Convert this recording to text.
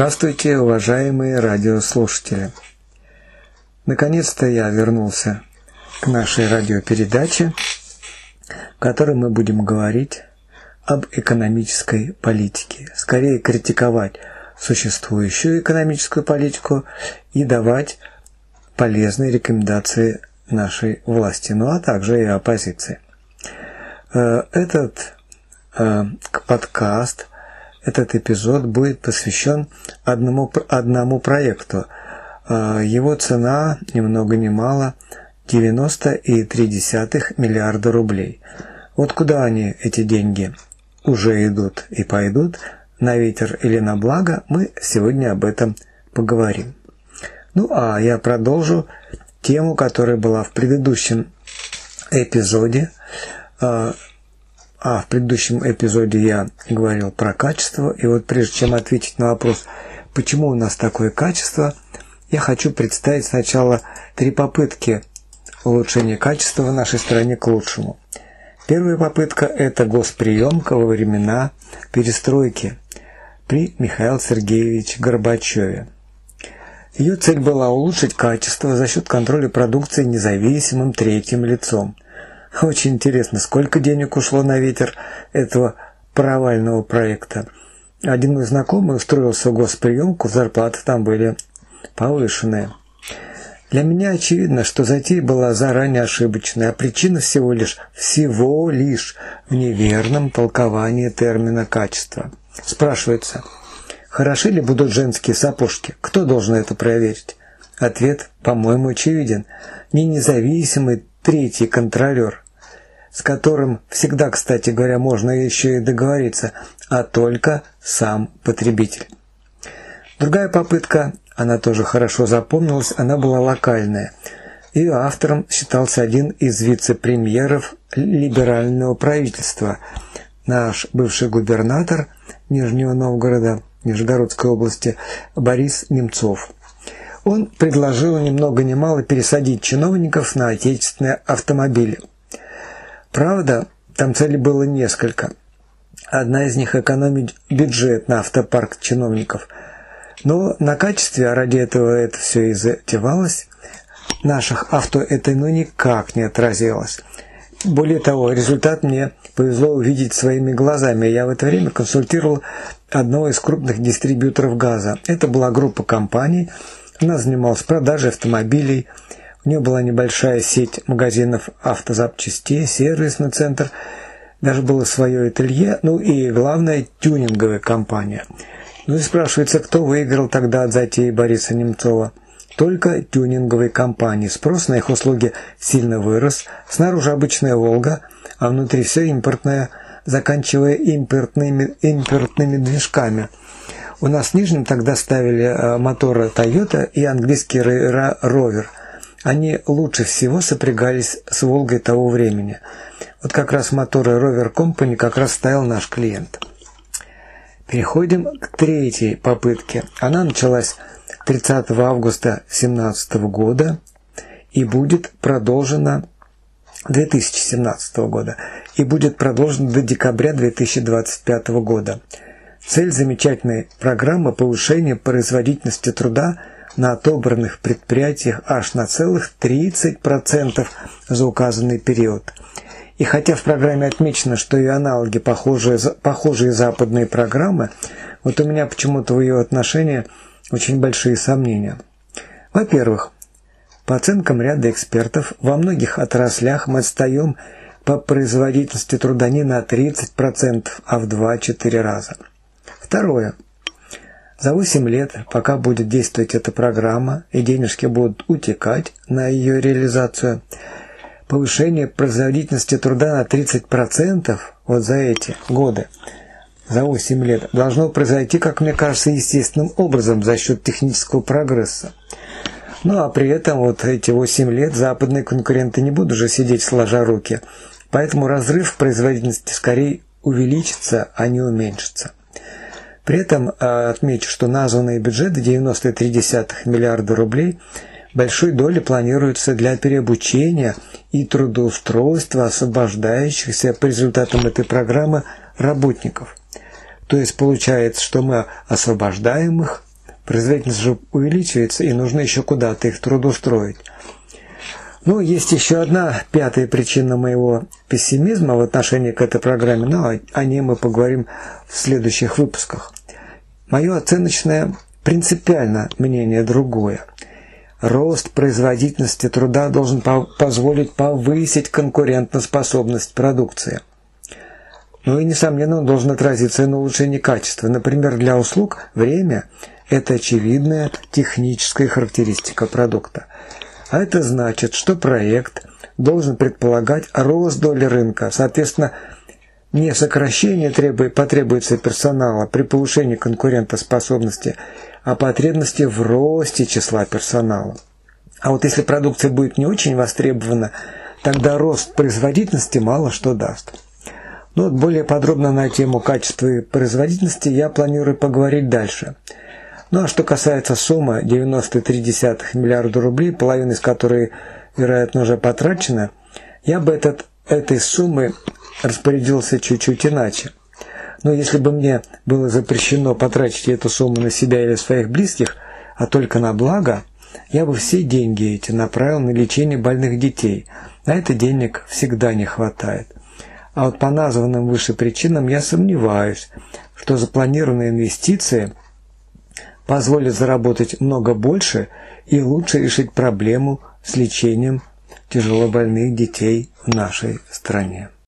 Здравствуйте, уважаемые радиослушатели! Наконец-то я вернулся к нашей радиопередаче, в которой мы будем говорить об экономической политике. Скорее критиковать существующую экономическую политику и давать полезные рекомендации нашей власти, ну а также и оппозиции. Э, этот э, подкаст, этот эпизод будет посвящен одному, одному проекту. Э, его цена ни много ни мало 90,3 миллиарда рублей. Вот куда они, эти деньги, уже идут и пойдут, на ветер или на благо, мы сегодня об этом поговорим. Ну а я продолжу тему, которая была в предыдущем эпизоде. А, в предыдущем эпизоде я говорил про качество. И вот прежде чем ответить на вопрос, почему у нас такое качество, я хочу представить сначала три попытки улучшения качества в нашей стране к лучшему. Первая попытка – это госприемка во времена перестройки при Михаиле Сергеевиче Горбачеве. Ее цель была улучшить качество за счет контроля продукции независимым третьим лицом. Очень интересно, сколько денег ушло на ветер этого провального проекта. Один мой знакомый устроился в госприемку, зарплаты там были повышенные. Для меня очевидно, что затея была заранее ошибочной, а причина всего лишь, всего лишь в неверном толковании термина «качество». Спрашивается – Хороши ли будут женские сапожки? Кто должен это проверить? Ответ, по-моему, очевиден. Не независимый третий контролер, с которым всегда, кстати говоря, можно еще и договориться, а только сам потребитель. Другая попытка, она тоже хорошо запомнилась, она была локальная. Ее автором считался один из вице-премьеров либерального правительства, наш бывший губернатор Нижнего Новгорода Нижегородской области Борис Немцов. Он предложил ни много ни мало пересадить чиновников на отечественные автомобили. Правда, там целей было несколько. Одна из них – экономить бюджет на автопарк чиновников. Но на качестве, а ради этого это все и затевалось, наших авто это ну никак не отразилось. Более того, результат мне повезло увидеть своими глазами. Я в это время консультировал одного из крупных дистрибьюторов газа. Это была группа компаний. Она занималась продажей автомобилей. У нее была небольшая сеть магазинов автозапчастей, сервисный центр. Даже было свое ателье. Ну и главное, тюнинговая компания. Ну и спрашивается, кто выиграл тогда от затеи Бориса Немцова? только тюнинговые компании. Спрос на их услуги сильно вырос. Снаружи обычная «Волга», а внутри все импортное, заканчивая импортными, импортными движками. У нас в Нижнем тогда ставили э, моторы Toyota и английский Rover. Они лучше всего сопрягались с «Волгой» того времени. Вот как раз моторы Rover Company как раз ставил наш клиент. Переходим к третьей попытке. Она началась 30 августа 2017 года и будет продолжена 2017 года и будет продолжена до декабря 2025 года. Цель замечательной программы – повышение производительности труда на отобранных предприятиях аж на целых 30% за указанный период. И хотя в программе отмечено, что и аналоги похожие, похожие западные программы, вот у меня почему-то в ее отношении – очень большие сомнения. Во-первых, по оценкам ряда экспертов, во многих отраслях мы отстаем по производительности труда не на 30%, а в 2-4 раза. Второе. За 8 лет, пока будет действовать эта программа и денежки будут утекать на ее реализацию, повышение производительности труда на 30% вот за эти годы – за 8 лет должно произойти, как мне кажется, естественным образом за счет технического прогресса. Ну а при этом вот эти 8 лет западные конкуренты не будут уже сидеть сложа руки. Поэтому разрыв в производительности скорее увеличится, а не уменьшится. При этом а, отмечу, что названные бюджеты 93,3 миллиарда рублей большой доли планируются для переобучения и трудоустройства освобождающихся по результатам этой программы работников. То есть получается, что мы освобождаем их Производительность же увеличивается, и нужно еще куда-то их трудоустроить. Ну, есть еще одна пятая причина моего пессимизма в отношении к этой программе, но о ней мы поговорим в следующих выпусках. Мое оценочное принципиально мнение другое. Рост производительности труда должен по позволить повысить конкурентоспособность продукции. Ну и, несомненно, он должен отразиться и на улучшении качества. Например, для услуг время – это очевидная техническая характеристика продукта. А это значит, что проект должен предполагать рост доли рынка, соответственно, не сокращение требует, потребуется персонала при повышении конкурентоспособности, а потребности в росте числа персонала. А вот если продукция будет не очень востребована, тогда рост производительности мало что даст. Но ну вот более подробно на тему качества и производительности я планирую поговорить дальше – ну а что касается суммы 93,3 миллиарда рублей, половина из которой, вероятно, уже потрачена, я бы этот, этой суммы распорядился чуть-чуть иначе. Но если бы мне было запрещено потратить эту сумму на себя или своих близких, а только на благо, я бы все деньги эти направил на лечение больных детей. На это денег всегда не хватает. А вот по названным выше причинам я сомневаюсь, что запланированные инвестиции – позволит заработать много больше и лучше решить проблему с лечением тяжелобольных детей в нашей стране.